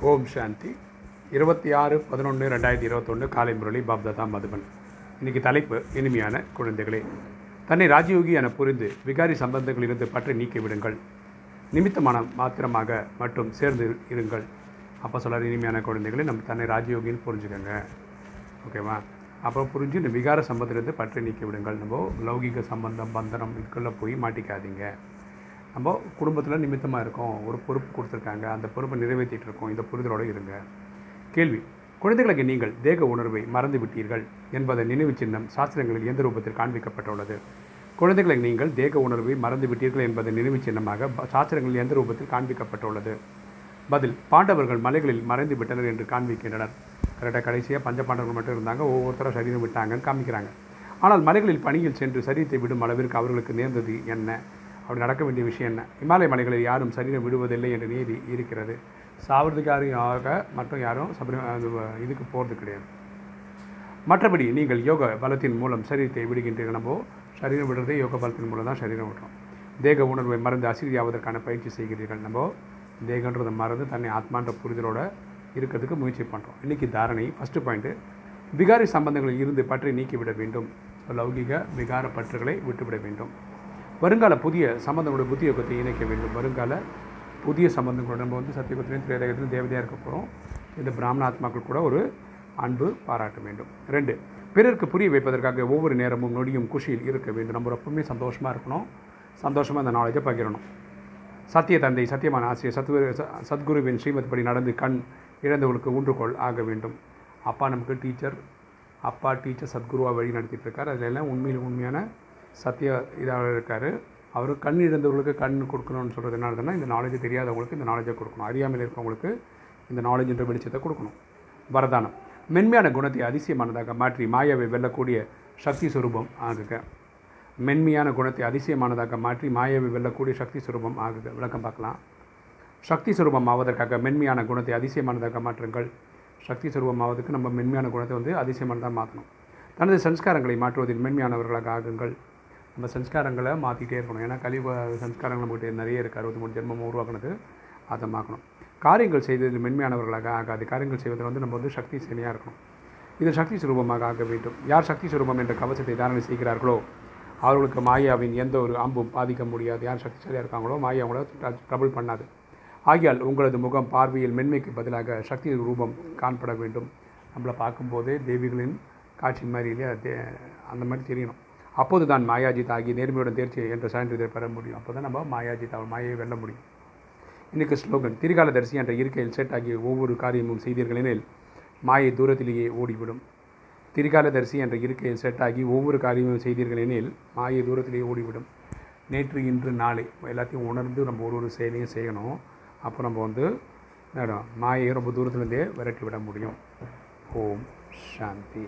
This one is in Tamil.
ஓம் சாந்தி. இருபத்தி ஆறு பதினொன்று ரெண்டாயிரத்தி இருபத்தொன்று காலை முரளி பாப்தாதா மதுபன். இன்னைக்கு தலைப்பு இனிமையான குழந்தைகளே. தன்னை ராஜயோகி என புரிந்து விகாரி சம்பந்தங்களிலிருந்து பற்றி நீக்கி விடுங்கள். நிமித்தமான மாத்திரமாக மற்றும் சேர்ந்து இருங்கள். அப்போ சொல்கிறார் இனிமையான குழந்தைகளை நம்ம தன்னை ராஜயோகின்னு புரிஞ்சுக்கோங்க. ஓகேவா? அப்புறம் புரிஞ்சு இந்த விகார சம்பந்தத்திலிருந்து பற்றி நீக்கி விடுங்கள். நம்ம லௌகிக சம்பந்தம் பந்தனம் இதுக்குள்ளே போய் மாட்டிக்காதீங்க. நம்ம குடும்பத்தில் நிமித்தமாக இருக்கோம். ஒரு பொறுப்பு கொடுத்துருக்காங்க. அந்த பொறுப்பை நிறைவேற்றிட்டு இருக்கோம். இந்த புரிதலோடு இருங்க. கேள்வி. குழந்தைகளுக்கு நீங்கள் தேக உணர்வை மறந்து விட்டீர்கள் என்பதை நினைவு சின்னம் சாஸ்திரங்களில் எந்த ரூபத்தில் காண்பிக்கப்பட்டுள்ளது. குழந்தைகளுக்கு நீங்கள் தேக உணர்வை மறந்து விட்டீர்கள் என்பதை நினைவு சின்னமாக சாஸ்திரங்களில் எந்த ரூபத்தில் காண்பிக்கப்பட்டுள்ளது. பதில். பாண்டவர்கள் மலைகளில் மறைந்து விட்டனர் என்று காண்பிக்கின்றனர். கரெக்டாக கடைசியாக பஞ்ச பாண்டவர்கள் மட்டும் இருந்தாங்க. ஒவ்வொருத்தரும் சரீரம் விட்டாங்கன்னு காமிக்கிறாங்க. ஆனால் மலைகளில் பணியில் சென்று சரீரத்தை விடும் அளவிற்கு அவர்களுக்கு நேர்ந்தது என்ன? அப்படி நடக்க வேண்டிய விஷயம் என்ன? இமாலய மலைகளில் யாரும் சரீரம் விடுவதில்லை என்ற நீதி இருக்கிறது. சாவறதுக்கு மற்றும் யாரும் சபரி இதுக்கு போகிறது கிடையாது. மற்றபடி நீங்கள் யோக பலத்தின் மூலம் சரீரத்தை விடுகின்றீர்கள் நம்ம சரீரம் விடுறதே யோக பலத்தின் மூலம் தான் சரீரம் விடுறோம். தேக உணர்வை மறந்து அசிதியாவதற்கான பயிற்சி செய்கிறீர்கள் நம்ம தேகன்றதை மறந்து தன்னை ஆத்மான்ற புரிதலோடு இருக்கிறதுக்கு முயற்சி பண்ணுறோம் இன்றைக்கி தாரணை ஃபஸ்ட்டு பாயிண்ட்டு விகாரி சம்பந்தங்களில் இருந்து பற்றி நீக்கிவிட வேண்டும். லௌகிக விகார பற்றுகளை விட்டுவிட வேண்டும். வருங்கால புதிய சம்பந்தங்களுடைய புதிய யுகத்தை இணைக்க வேண்டும். வருங்கால புதிய சம்பந்தங்களோட நம்ம வந்து சத்தியுகத்திலையும் திரேதகத்திலும் தேவதையாக இருக்க போகிறோம் இந்த பிராமண ஆத்மாக்கள் கூட ஒரு அன்பு பாராட்ட வேண்டும். ரெண்டு பிறருக்கு புரிய வைப்பதற்காக ஒவ்வொரு நேரமும் நொடியும் குஷியில் இருக்க வேண்டும். நம்ம எப்பவுமே சந்தோஷமாக இருக்கணும். சந்தோஷமாக அந்த நாலேஜை பகிரணும். சத்திய தந்தை சத்தியமான ஆசிரியர் சத்குரு ச- சத்குருவின் ஸ்ரீமத் படி நடந்து கண் இழந்தவர்களுக்கு ஊன்றுகோல் ஆக வேண்டும். அப்பா நமக்கு டீச்சர் அப்பா டீச்சர் சத்குருவாக வழி நடத்திட்டு இருக்கார். அதில் எல்லாம் உண்மையில் உண்மையான சத்திய இதாக இருக்கார். அவர் கண் இழந்தவர்களுக்கு கண் கொடுக்கணும்னு சொல்கிறது என்ன அர்த்தம்னா இந்த நாலேஜ் தெரியாதவங்களுக்கு இந்த நாலேஜை கொடுக்கணும். அறியாமல் இருக்கவங்களுக்கு இந்த நாலேஜ் என்ற வெளிச்சத்தை கொடுக்கணும். வரதானம். மென்மையான குணத்தை அதிசயமானதாக மாற்றி மாயாவை வெல்லக்கூடிய சக்தி சுரூபம் ஆகுக. மென்மையான குணத்தை அதிசயமானதாக மாற்றி மாயாவை வெல்லக்கூடிய சக்தி சுரூபம் ஆகுக. விளக்கம் பார்க்கலாம். சக்தி சுரூபம் ஆவதற்காக மென்மையான குணத்தை அதிசயமானதாக மாற்றுங்கள். சக்தி சுரூபம் ஆவதற்கு நம்ம மென்மையான குணத்தை வந்து அதிசயமானதாக மாற்றணும் தனது சன்ஸ்காரங்களை மாற்றுவதில் மென்மையானவர்களாக ஆகுங்கள். நம்ம சன்ஸ்காரங்களை மாற்றிட்டே இருக்கணும். ஏன்னா கழிவு சன்ஸ்காரங்கள் நம்மகிட்ட நிறைய இருக்குது அறுபத்தி மூணு ஜென்மம் உருவாக்குனது அதை மாற்றணும் காரியங்கள் செய்ததில் மென்மையானவர்களாக ஆகாது. காரியங்கள் செய்வதில் வந்து நம்ம வந்து சக்தி சேனையாக இருக்கணும். இது சக்தி சுரூபமாக ஆக வேண்டும். யார் சக்தி சுரூபம் என்ற கவசத்தை தாரணை செய்கிறார்களோ அவர்களுக்கு மாயாவின் எந்த ஒரு அம்பும் பாதிக்க முடியாது. யார் சக்திசாலியாக இருக்காங்களோ மாயா அவங்கள ட்ரபிள் பண்ணாது. ஆகியால் உங்களது முகம் பார்வையில் மென்மைக்கு பதிலாக சக்தி ரூபம் காணப்பட வேண்டும். நம்மளை பார்க்கும்போதே தேவிகளின் காட்சி மாதிரியிலே தே- அந்த மாதிரி தெரியணும். அப்போது தான் மாயாஜித் ஆகி நேர்மையுடன் தேர்ச்சி என்ற சான்றிதழ் பெற முடியும். அப்போ தான் நம்ம மாயாஜித் அவள் மாயை வெல்ல முடியும். இன்றைக்கு ஸ்லோகன் திரிகாலதரிசி என்ற இருக்கையில் செட் ஆகிய ஒவ்வொரு காரியமும் செய்தீர்களெனில் மாயை தூரத்திலேயே ஓடிவிடும். திரிகாலதரிசி என்ற இருக்கையில் செட் ஆகி ஒவ்வொரு காரியமும் செய்தீர்களெனில் மாயை தூரத்திலேயே ஓடிவிடும். நேற்று இன்று நாளை எல்லாத்தையும் உணர்ந்து நம்ம ஒரு ஒரு செயலையும் செய்யணும். அப்போ நம்ம வந்து மாயை ரொம்ப தூரத்துலேருந்தே விரட்டி விட முடியும். ஓம் சாந்தி.